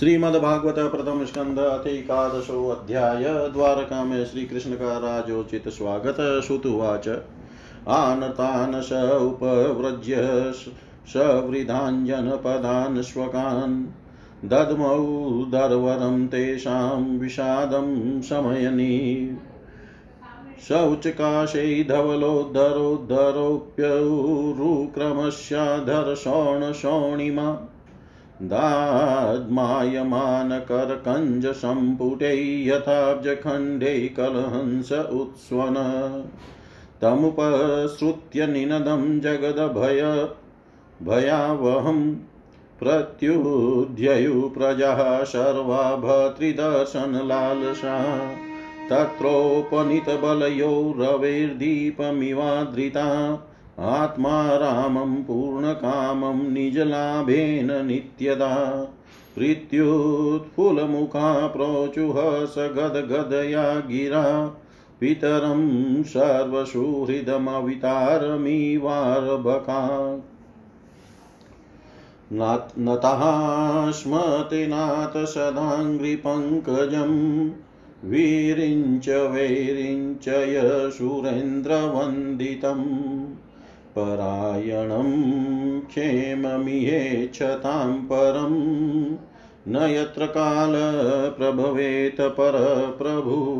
श्रीमद्भागवत प्रथम स्कंद अथकादशो अध्याय द्वारका में श्री कृष्ण का राजोचित स्वागत श्रुतुवाच आनतान् स उपव्रज्य सवृधाञ्जनपदान् स्वकान् दद्मौ दर्वरं तेषां विषादं शमयनी। शौचकाशै धवलोद्धरोद्धरोप्यरुक्रमस्याधरशोणशोणिमा दाद्मायमानकरकञ्जसम्पुटै यथाब्जखण्डै कलहंस उत्स्वन। तमुपसृत्य निनदं जगदभय भयावहं प्रत्युध्ययु प्रजाः सर्वा भर्तृदर्शनलालसा। तत्रोपनीतबलयो रवेर्दीपमिवाद्रिता आत्मा रामं पूर्णकामं निजलाभेन नित्यदा। प्रीत्युत्फुलमुखा प्रोचुः स गदगदया गिरा। पितरं सर्वसुहृदमवितारमिवारभका। नतः स्म तेनाथ सदाङ्घ्रिपङ्कजं वीरिञ्च वैरिञ्चय सुरेन्द्रवन्दितम् परायणं क्षेममिहेच्छतां परं। न यत्र कालप्रभवेत् परप्रभु।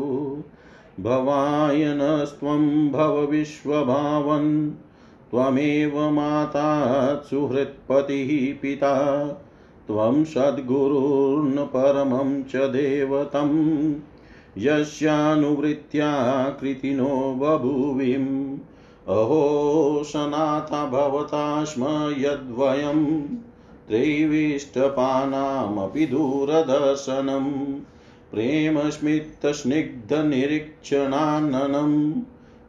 भवायनस्त्वं भव विश्वभावन्। त्वमेव माता सुहृत्पतिः पिता। त्वं सद्गुरुर्न परमं च देवतं यस्यानुवृत्त्या कृतिनो बभूविम्। अहो सनाथा भवता स्म यद्वयं त्रैविष्टपानामपि दूरदर्शनं प्रेमस्मितस्निग्धनिरीक्षणाननं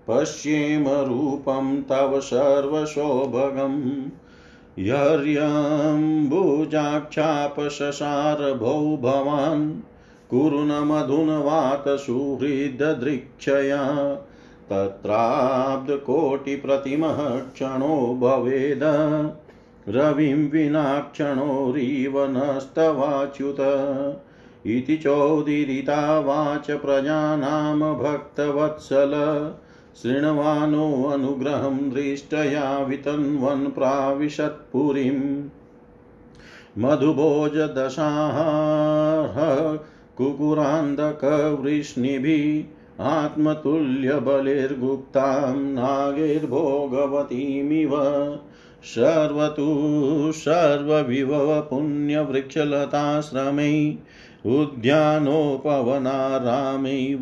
पश्येम रूपं तव सर्वसौभगम् यर्यम्बुजाक्षापशसारभौ भवान् कुरु न मधुनवातसुहृददृक्षया तत्राब्धकोटिप्रतिमः क्षणो भवेद। रविं विना क्षणोरिव नस्तवाच्युत इति चोदीरिता वाच प्रजानां भक्तवत्सल। शृण्वानोऽनुग्रहं दृष्टया वितन्वन् प्राविशत्पुरीम्। मधुभोजदशाः कुकुरान्धकवृष्णिभिः आत्मतुल्यबलिर्गुप्तां नागैर्भोगवतीमिव सर्वतु सर्वविभव पुण्यवृक्षलताश्रमै उद्यानोपवनारामै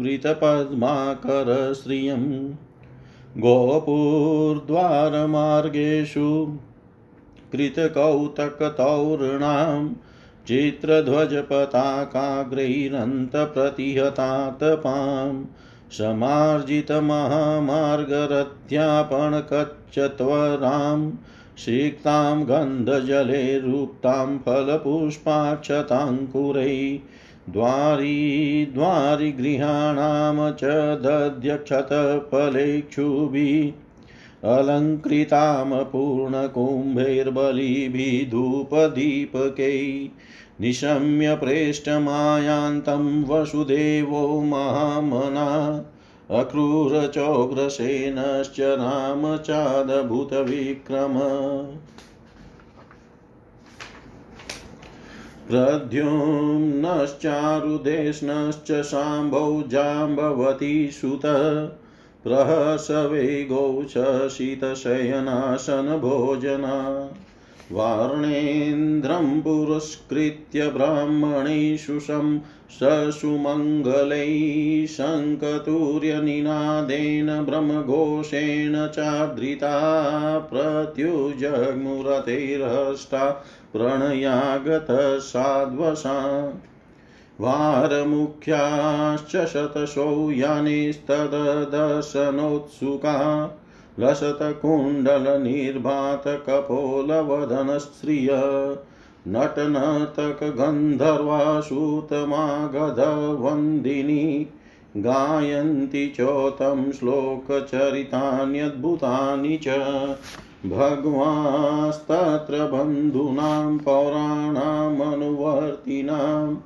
वृतपद्माकरश्रियम् गोपुर्द्वारमार्गेषु कृतकौतकतौर्णां चित्रध्वजपताकाग्रैरन्तप्रतिहतातपाम् समार्जितमहामार्गरत्यापणकच्चत्वरां सिक्तां गन्धजले रूप्तां फलपुष्पाक्षताङ्कुरै द्वारी द्वारिगृहाणां च दध्यक्षतफलेक्षुभिः अलङ्कृतां पूर्णकुम्भैर्बलिभिधूपदीपकैः निशम्य प्रेष्टमायान्तं वसुदेवो महामना अक्रूरचोग्रसेनश्च रामचादभूतविक्रम। प्रद्युम्नश्चारुदेष्णश्च शाम्भौ जाम्बवती सुत प्रहसवेगौ च शीतशयनाशनभोजना। वार्णेन्द्रं पुरस्कृत्य ब्राह्मणेषु शं ससुमङ्गलैः शङ्कतूर्यनिनादेन ब्रह्मघोषेण चादृता प्रत्युजग्मुरतैर्हष्टा प्रणयागतः साध्वसा। वारमुख्याश्च शतशो यानिस्तदर्शनोत्सुका। लसत्कुण्डलनिर्भातकपोलवदनस्त्रिय नटनर्तकगन्धर्वासूतमागधवन्दिनी गायन्ति चोतं श्लोकचरितान्यद्भुतानि च। भगवास्तत्र बन्धूनां पौराणामनुवर्तिनां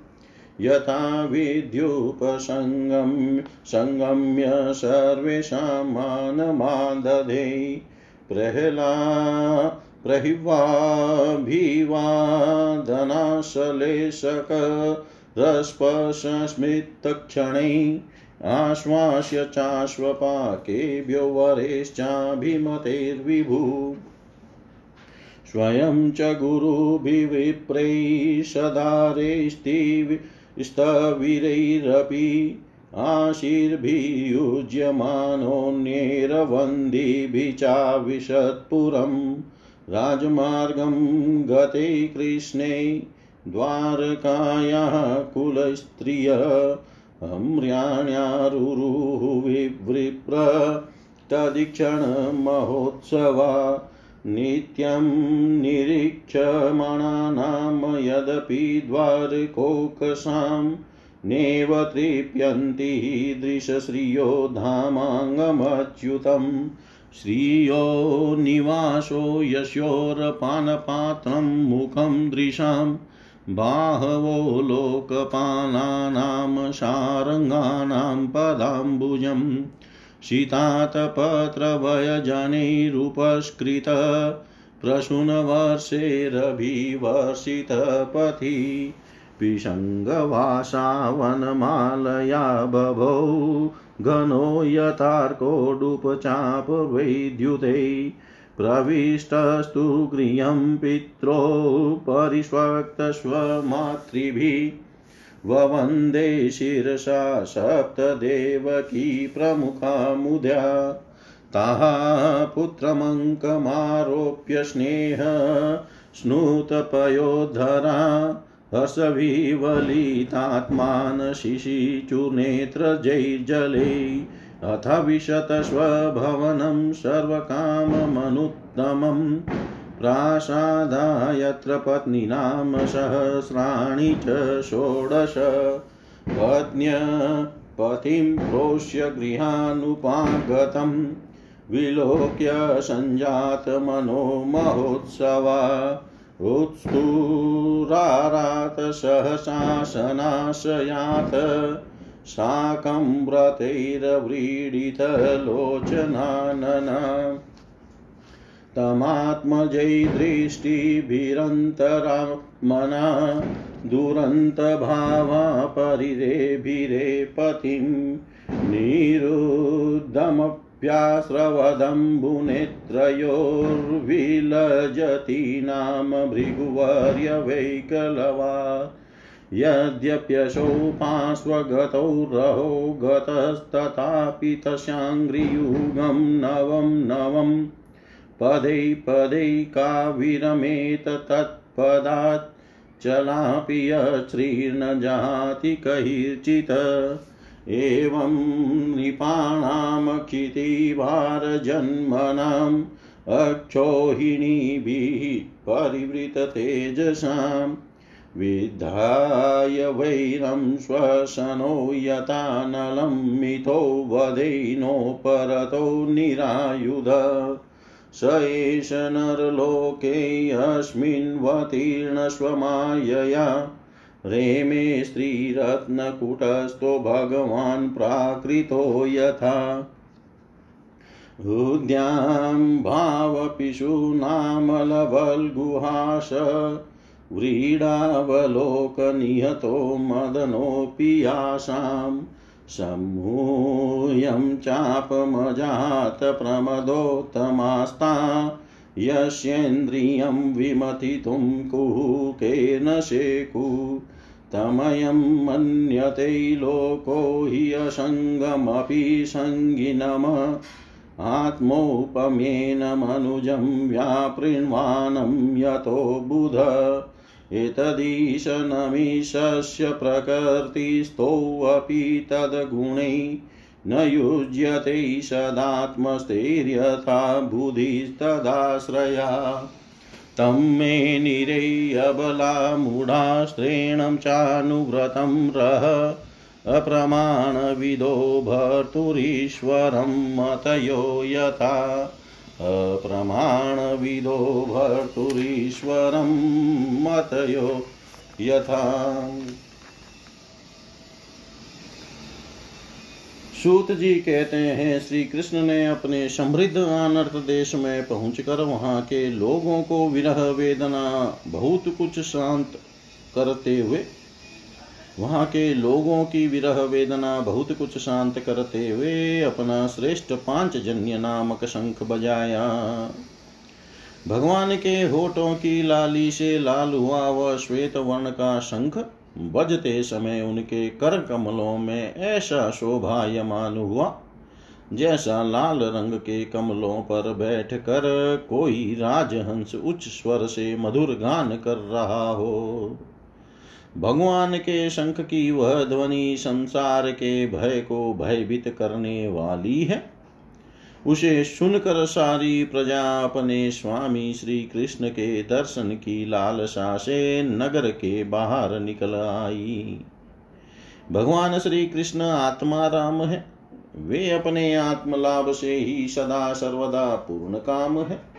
यथा विद्युपसङ्गम् सङ्गम्य सर्वेषां मानमादधे प्रह्ला प्रहिवाभिवादनाशलेशकरस्पशस्मितक्षणे आश्वास्य चाश्वपाकेभ्यो वरेश्चाभिमतेर्विभु। स्वयं च गुरुभिविप्रैः सदारेस्तिस्तविरैरपि आशीर्भियुज्यमानोऽन्यैरवन्दिभिः चाविशत्पुरम् राजमार्गं गते कृष्णे द्वारकायाः कुलस्त्रिय हम्र्याण्यारुरुः विवृप्र तदीक्षणमहोत्सवा नित्यं निरीक्षमाणानां यदपि द्वारकोकसां नेव तृप्यन्ति दृशश्रियो धामाङ्गमच्युतम्। श्रियो निवासो यशोरपानपात्रं मुखं दृशां। बाहवो लोकपालानां, शारङ्गानां, पदाम्बुजम्। शीतातपत्रवयजनैरुपस्कृत प्रसूनवर्षेरभिवर्षितपथि पिशङ्गवासावनमालया बभौ घनो यथार्कोडुपचापवैद्युते प्रविष्टस्तु गृहं पित्रो परिष्वक्तस्वमातृभिः ववन्दे शिरसा सप्तदेवकी प्रमुखा मुद्या। ताः पुत्रमङ्कमारोप्य स्नेह स्नूतपयोधरा हर्षविवलितात्मान शिशिचुर्नेत्रजैर्जले अथ विशतस्वभवनं सर्वकाममनुत्तमम् प्रासादा यत्र पत्नीनां सहस्राणि च षोडश। पत्न्य पतिं प्रोष्य गृहानुपागतं विलोक्य सञ्जातमनो महोत्सवा उत्स्तुरारात सहसासनाशयात् साकं व्रतैर्व्रीडितलोचनानना तमात्मजै दृष्टिभिरन्तरामना दुरन्तभावा परिरेभिरे पतिं निरुद्धमप्यास्रवदम्बुनेत्रयोर्विलजति नाम भृगुवर्यवैकलवा यद्यप्यशौ पार्श्वगतौ रहो गतस्तथापि तस्याङ्घ्रियुगं नवं नवम् पदै पदै काविरमेत तत्पदात् चलापि यश्रीर्न जहाति कैर्चित् एवं नृपाणामखितिभारजन्मनाम् अक्षोहिणीभिः परिवृततेजसाम्। विद्धाय वैरं श्वसनो यतानलं मिथो वधेनोपरतो निरायुध। स एष नरलोकेऽस्मिन्वतीर्णस्वमायया रेमे स्त्रीरत्नकुटस्थो भगवान् प्राकृतो यथा। हृद्यां भावपिशूनामलवल्गुहास व्रीडावलोकनिहतो मदनोऽपि यासाम्। सम्मूयं चापमजातप्रमदोत्तमास्ता यस्येन्द्रियं विमथितुं कुहुकेन शेकु। तमयं मन्यते लोको हि असङ्गमपि सङ्गिनम। आत्मोपमेन मनुजं व्यापृण्वानं यतो बुध। एतदीशनमीशस्य प्रकृतिस्थोऽपि तद्गुणै न युज्यते सदात्मस्थैर्यथा बुधिस्तदाश्रया तं मे निरयबलामूढास्त्रेणं चानुव्रतं रः अप्रमाणविदो भर्तुरीश्वरं मतयो यथा। अप्रमाणविदो भर्तुरीश्वरं मतयो यथा सूत जी कहते हैं श्री कृष्ण ने अपने समृद्ध अनर्थ देश में पहुंचकर वहाँ के लोगों को विरह वेदना, बहुत कुछ शांत करते हुए वहाँ के लोगों की विरह वेदना बहुत कुछ शांत करते हुए अपना श्रेष्ठ पाँच जन्य नामक शंख बजाया। भगवान के होठों की लाली से लाल हुआ वह श्वेत वर्ण का शंख बजते समय उनके कर कमलों में ऐसा शोभायमान हुआ जैसा लाल रंग के कमलों पर बैठ कर कोई राजहंस उच्च स्वर से मधुर गान कर रहा हो। भगवान के शंख की वह ध्वनि संसार के भय को भयभीत करने वाली है। उसे सुनकर सारी प्रजा अपने स्वामी श्री कृष्ण के दर्शन की लालसा से नगर के बाहर निकल आई। भगवान श्री कृष्ण आत्मा राम है। वे अपने आत्मलाभ से ही सदा सर्वदा पूर्ण काम है।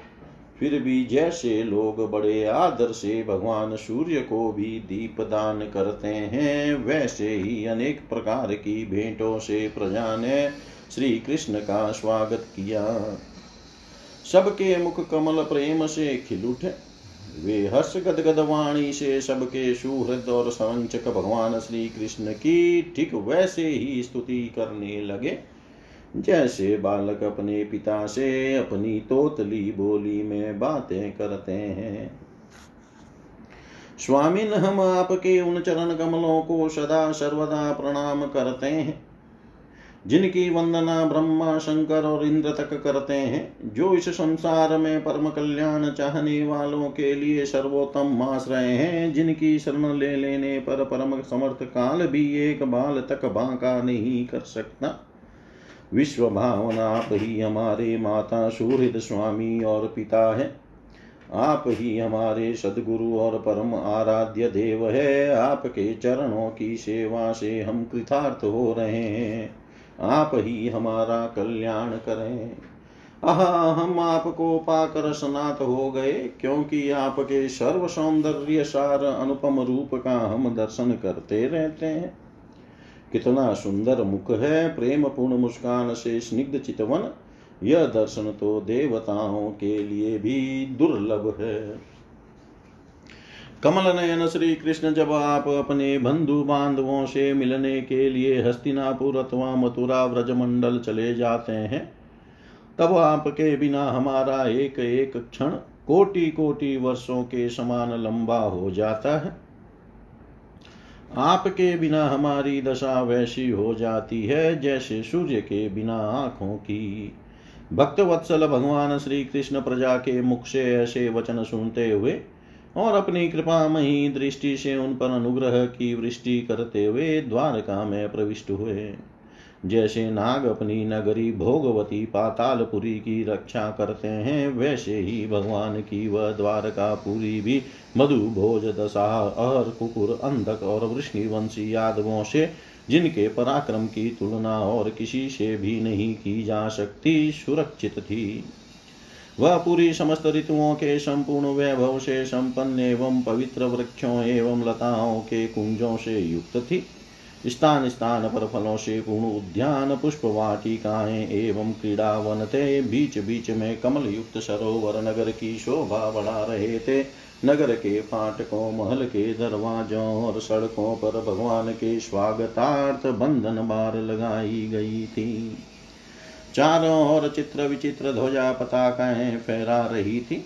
फिर भी जैसे लोग बड़े आदर से भगवान सूर्य को भी दीप दान करते हैं, वैसे ही अनेक प्रकार की भेंटों से प्रजा ने श्री कृष्ण का स्वागत किया। सबके मुख कमल प्रेम से खिल उठे। वे हर्ष गदगद वाणी से सबके सुहृद और संचक भगवान श्री कृष्ण की ठीक वैसे ही स्तुति करने लगे। जैसे बालक अपने पिता से अपनी तोतली बोली में बातें करते हैं। स्वामिन हम आपके उन चरण कमलों को सदा सर्वदा प्रणाम करते हैं, जिनकी वंदना ब्रह्मा, शंकर और इंद्र तक करते हैं, जो इस संसार में परम कल्याण चाहने वालों के लिए सर्वोत्तम आश्रय हैं, जिनकी शरण ले लेने पर परम समर्थ काल भी एक बाल तक बांका नहीं कर सकता। विश्व भावना आप ही हमारे माता सुहृद स्वामी और पिता है। आप ही हमारे सदगुरु और परम आराध्य देव है। आपके चरणों की सेवा से हम कृतार्थ हो रहे हैं। आप ही हमारा कल्याण करें। आह, हम आपको पाकर स्नात हो गए, क्योंकि आपके सर्व सौंदर्य सार अनुपम रूप का हम दर्शन करते रहते हैं। कितना सुंदर मुख है प्रेम पूर्ण मुस्कान से स्निग्ध चितवन यह दर्शन तो देवताओं के लिए भी दुर्लभ। है कमल नयन श्री कृष्ण जब आप अपने बंधु बांधवों से मिलने के लिए हस्तिनापुर अथवा मथुरा व्रजमंडल चले जाते हैं, तब आपके बिना हमारा एक एक क्षण कोटि कोटि वर्षों के समान लंबा हो जाता है। आपके बिना हमारी दशा वैसी हो जाती है जैसे सूर्य के बिना आँखों की। भक्त वत्सल भगवान श्री कृष्ण प्रजा के मुख से ऐसे वचन सुनते हुए और अपनी कृपा मही दृष्टि से उन पर अनुग्रह की वृष्टि करते हुए द्वारका में प्रविष्ट हुए। जैसे नाग अपनी नगरी भोगवती पातालपुरी की रक्षा करते हैं, वैसे ही भगवान की वह द्वारका पुरी भी मधु भोज, दशा, अहर, कुकुर, अंधक और वृष्णिवंशी यादवों से, जिनके पराक्रम की तुलना और किसी से भी नहीं की जा सकती, सुरक्षित थी। वह पूरी समस्त ऋतुओं के संपूर्ण वैभव से संपन्न एवं पवित्र वृक्षों एवं लताओं के कुंजों से युक्त थी। स्थान स्थान पर फलों से पूर्ण उद्यान पुष्प वाटिकाएँ एवं क्रीड़ा वन थे बीच बीच में कमल युक्त सरोवर नगर की शोभा बढ़ा रहे थे नगर के फाटकों, महल के दरवाजों और सड़कों पर भगवान के स्वागतार्थ बंधन बार लगाई गई थी। चारों ओर चित्र विचित्र ध्वजा पताकाएँ फहरा रही थी,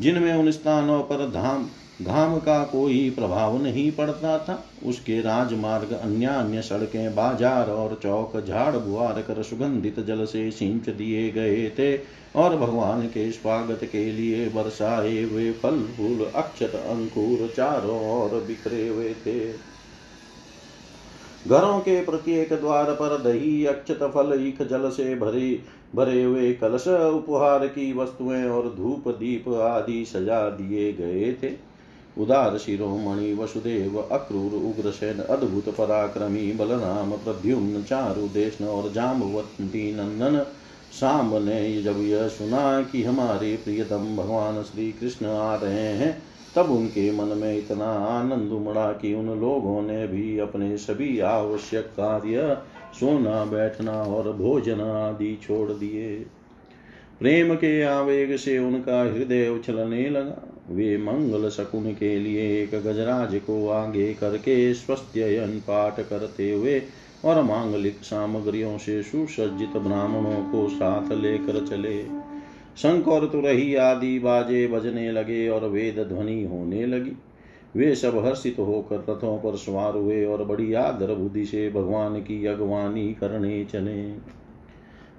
जिनमें उन स्थानों पर धाम घाम का कोई प्रभाव नहीं पड़ता था। उसके राजमार्ग अन्य अन्य सड़कें, बाज़ार और चौक, झाड़ बुआर कर सुगंधित जल से सिंच दिए गए थे और भगवान के स्वागत के लिए बरसाए हुए फल, फूल, अक्षत, अंकुर चारों ओर बिखरे हुए थे। घरों के प्रत्येक द्वार पर दही, अक्षत, फल, ईख जल से भरे भरे हुए कलश, उपहार की वस्तुएँ और धूप, दीप आदि सजा दिए गए थे। उदार शिरोमणि वसुदेव अक्रूर उग्रसेन अद्भुत पराक्रमी बलराम प्रद्युम्न चारु देशन और जाम्बवती नंदन शाम ने जब यह सुना कि हमारे प्रियतम भगवान श्री कृष्ण आ रहे हैं। तब उनके मन में इतना आनंद उमड़ा कि उन लोगों ने भी अपने सभी आवश्यक कार्य, सोना, बैठना और भोजन आदि छोड़ दिए। प्रेम के आवेग से उनका हृदय उछलने लगा। वे मंगल शकुन के लिए एक गजराज को आगे करके स्वस्त्ययन पाठ करते हुए और मांगलिक सामग्रियों से सुसज्जित ब्राह्मणों को साथ लेकर चले। शंख और तुरही आदि बाजे बजने लगे और वेद ध्वनि होने लगी। वे सब हर्षित होकर रथों पर सवार हुए और बड़ी आदर बुद्धि से भगवान की अगवानी करने चले।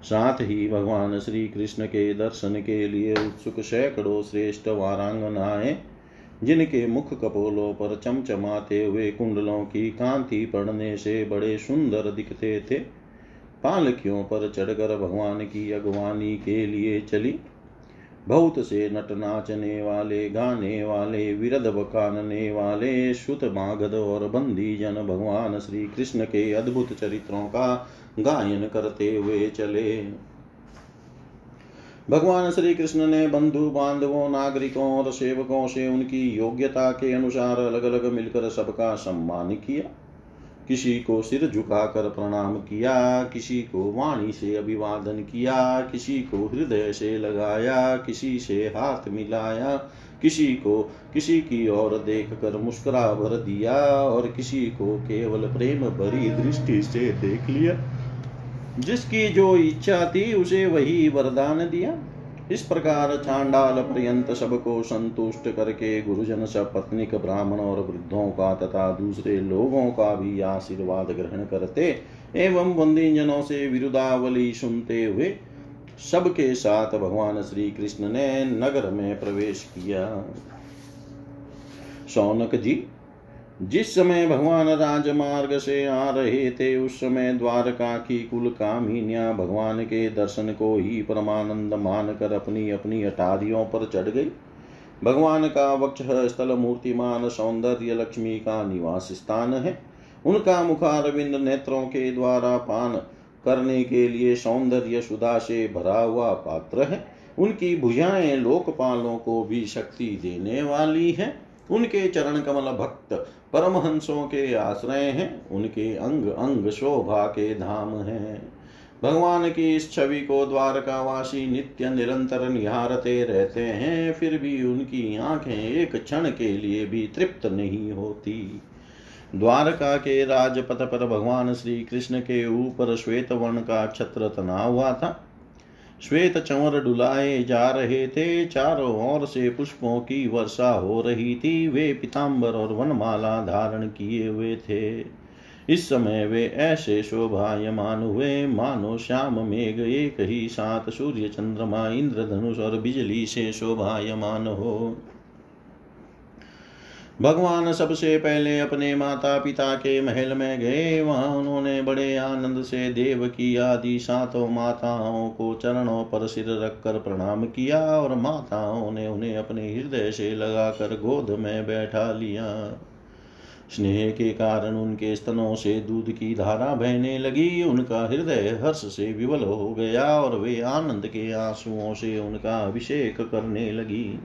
साथ ही भगवान श्री कृष्ण के दर्शन के लिए उत्सुक सैकड़ों श्रेष्ठ वारांगनाएँ, जिनके मुख कपोलों पर चमचमाते हुए कुंडलों की कांति पड़ने से बड़े सुंदर दिखते थे पालकियों पर चढ़कर भगवान की अगवानी के लिए चली। बहुत से नट नाचने वाले, गाने वाले विरद बकानने वाले शुत मागध और बंदी जन भगवान श्री कृष्ण के अद्भुत चरित्रों का गायन करते हुए चले। भगवान श्री कृष्ण ने बंधु बांधवों, नागरिकों और सेवकों से उनकी योग्यता के अनुसार अलग अलग मिलकर सबका सम्मान किया। किसी को सिर झुकाकर प्रणाम किया, किसी को वाणी से अभिवादन किया, किसी को हृदय से लगाया, किसी से हाथ मिलाया, किसी को किसी की ओर देख कर मुस्कुरा भर दिया और किसी को केवल प्रेम भरी दृष्टि से देख लिया। जिसकी जो इच्छा थी, उसे वही वरदान दिया। इस प्रकार चांडाल पर्यंत सबको संतुष्ट करके गुरुजन सब पत्निक ब्राह्मण और वृद्धों का तथा दूसरे लोगों का भी आशीर्वाद ग्रहण करते एवं बंदी जनों से विरुदावली सुनते हुए सबके साथ भगवान श्री कृष्ण ने नगर में प्रवेश किया। सौनक जी जिस समय भगवान राजमार्ग से आ रहे थे, उस समय द्वारका की कुल कामिनिया भगवान के दर्शन को ही परमानंद मानकर अपनी अपनी अटारियों पर चढ़ गई। भगवान का वक्ष स्थल मूर्तिमान सौंदर्य लक्ष्मी का निवास स्थान है। उनका मुखारविंद नेत्रों के द्वारा पान करने के लिए सौंदर्य सुधा से भरा हुआ पात्र है। उनकी भुजाएँ लोकपालों को भी शक्ति देने वाली है। उनके चरण कमल भक्त परमहंसों के आश्रय हैं। उनके अंग अंग शोभा के धाम हैं। भगवान की इस छवि को द्वारकावासी नित्य निरंतर निहारते रहते हैं, फिर भी उनकी आँखें एक क्षण के लिए भी तृप्त नहीं होती। द्वारका के राजपथ पर भगवान श्री कृष्ण के ऊपर श्वेत वर्ण का छत्र तना हुआ था। श्वेत चंवर डुलाए जा रहे थे, चारों ओर से पुष्पों की वर्षा हो रही थी। वे पिताम्बर और वनमाला धारण किए हुए थे। इस समय वे ऐसे शोभायमान हुए, मानो श्याम मेघ एक ही साथ सूर्य, चंद्रमा, इंद्रधनुष और बिजली से शोभायमान हो। भगवान सबसे पहले अपने माता पिता के महल में गए। वहाँ उन्होंने बड़े आनंद से देव की आदि सातों माताओं को चरणों पर सिर रखकर प्रणाम किया और माताओं ने उन्हें अपने हृदय से लगाकर गोद में बैठा लिया। स्नेह के कारण उनके स्तनों से दूध की धारा बहने लगी। उनका हृदय हर्ष से विवल हो गया और वे आनंद के आंसुओं से उनका अभिषेक करने लगी।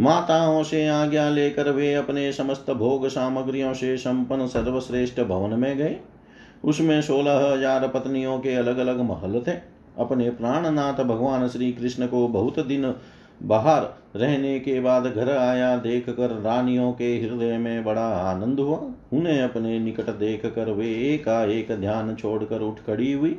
माताओं से आज्ञा लेकर वे अपने समस्त भोग सामग्रियों से संपन्न सर्वश्रेष्ठ भवन में गए। उसमें सोलह हज़ार पत्नियों के अलग अलग महल थे। अपने प्राणनाथ भगवान श्री कृष्ण को बहुत दिन बाहर रहने के बाद घर आया देख कर रानियों के हृदय में बड़ा आनंद हुआ। उन्हें अपने निकट देख कर वे एकाएक ध्यान छोड़कर उठ खड़ी हुई।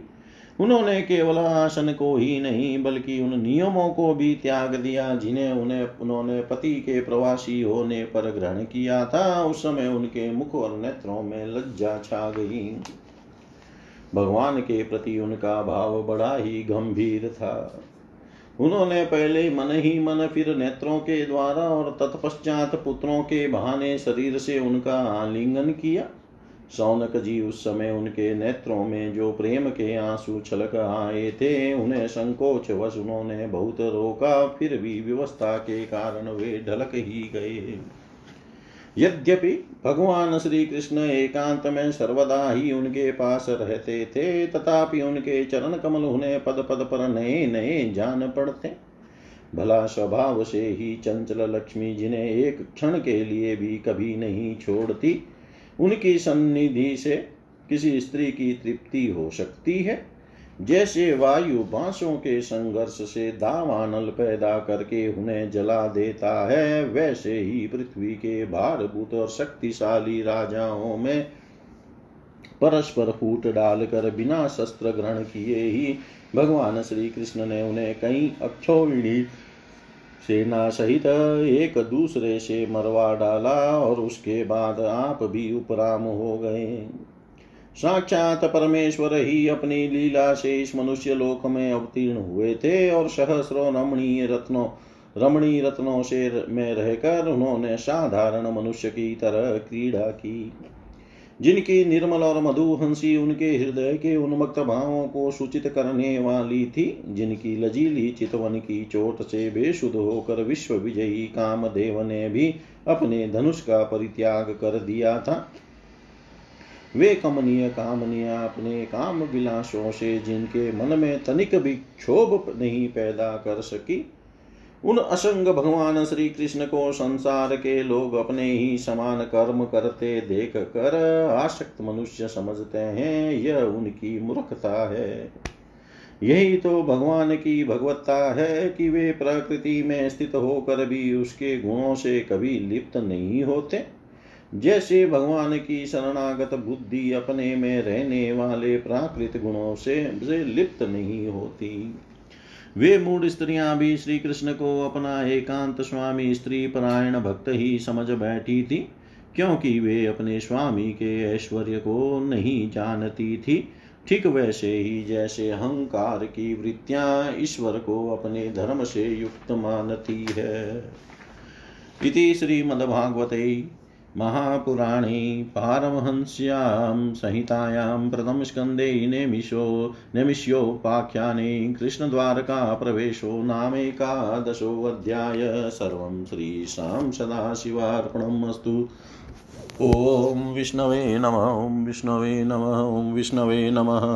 उन्होंने केवल आसन को ही नहीं, बल्कि उन नियमों को भी त्याग दिया जिन्हें उन्हें, उन्होंने पति के प्रवासी होने पर ग्रहण किया था। उस समय उनके मुख और नेत्रों में लज्जा छा गई। भगवान के प्रति उनका भाव बड़ा ही गंभीर था। उन्होंने पहले मन ही मन फिर नेत्रों के द्वारा और तत्पश्चात पुत्रों के बहाने शरीर से उनका आलिंगन किया। सौनक जी उस समय उनके नेत्रों में जो प्रेम के आँसू छलक आए थे, उन्हें संकोच वश उन्होंने बहुत रोका, फिर भी व्यवस्था के कारण वे ढलक ही गए। यद्यपि भगवान श्री कृष्ण एकांत में सर्वदा ही उनके पास रहते थे, तथापि उनके चरण कमल उन्हें पद पद पर नए नए जान पड़ते। भला स्वभाव से ही चंचल लक्ष्मी जिन्हें एक क्षण के लिए भी कभी नहीं छोड़ती उनकी सन्निधि से किसी स्त्री की तृप्ति हो सकती है। जैसे वायु बांसों के संघर्ष से दावानल पैदा करके उन्हें जला देता है, वैसे ही पृथ्वी के भारभूत और शक्तिशाली राजाओं में परस्पर फूट डालकर बिना शस्त्र ग्रहण किए ही भगवान श्री कृष्ण ने उन्हें कई अक्षोहिणी सेना सहित एक दूसरे से मरवा डाला और उसके बाद आप भी उपराम हो गए। साक्षात परमेश्वर ही अपनी लीला से इस मनुष्य लोक में अवतीर्ण हुए थे और सहस्रों रमणीय रत्नों रमणी रत्नों से में रहकर उन्होंने साधारण मनुष्य की तरह क्रीड़ा की। जिनकी निर्मल और मधुहंसी उनके हृदय के उन्मक्त भावों को सूचित करने वाली थी, जिनकी लजीली चितवन की चोट से बेशुद्ध होकर विश्व विजयी कामदेव ने भी अपने धनुष का परित्याग कर दिया था। वे कमनीय कामनिया अपने काम विलासों से जिनके मन में तनिक भी क्षोभ नहीं पैदा कर सकी उन असंग भगवान श्री कृष्ण को संसार के लोग अपने ही समान कर्म करते देख कर आसक्त मनुष्य समझते हैं यह उनकी मूर्खता है। यही तो भगवान की भगवत्ता है कि वे प्रकृति में स्थित होकर भी उसके गुणों से कभी लिप्त नहीं होते। जैसे भगवान की शरणागत बुद्धि अपने में रहने वाले प्राकृत गुणों से, लिप्त नहीं होती। वे मूड स्त्रियाँ भी श्री कृष्ण को अपना एकांत स्वामी स्त्री परायण भक्त ही समझ बैठी थी, क्योंकि वे अपने स्वामी के ऐश्वर्य को नहीं जानती थी। ठीक वैसे ही जैसे अहंकार की वृत्तियाँ ईश्वर को अपने धर्म से युक्त मानती है। इति श्रीमद्भागवते महापुराणे पारमहंस्यां संहितायां प्रथमस्कन्धे नेमिषो नेमिष्योपाख्याने कृष्णद्वारकाप्रवेशो नामेकादशोऽध्याय सर्वं श्रीशां सदाशिवार्पणम् अस्तु ॐ विष्णवे नमः विष्णवे नमः विष्णवे नमः।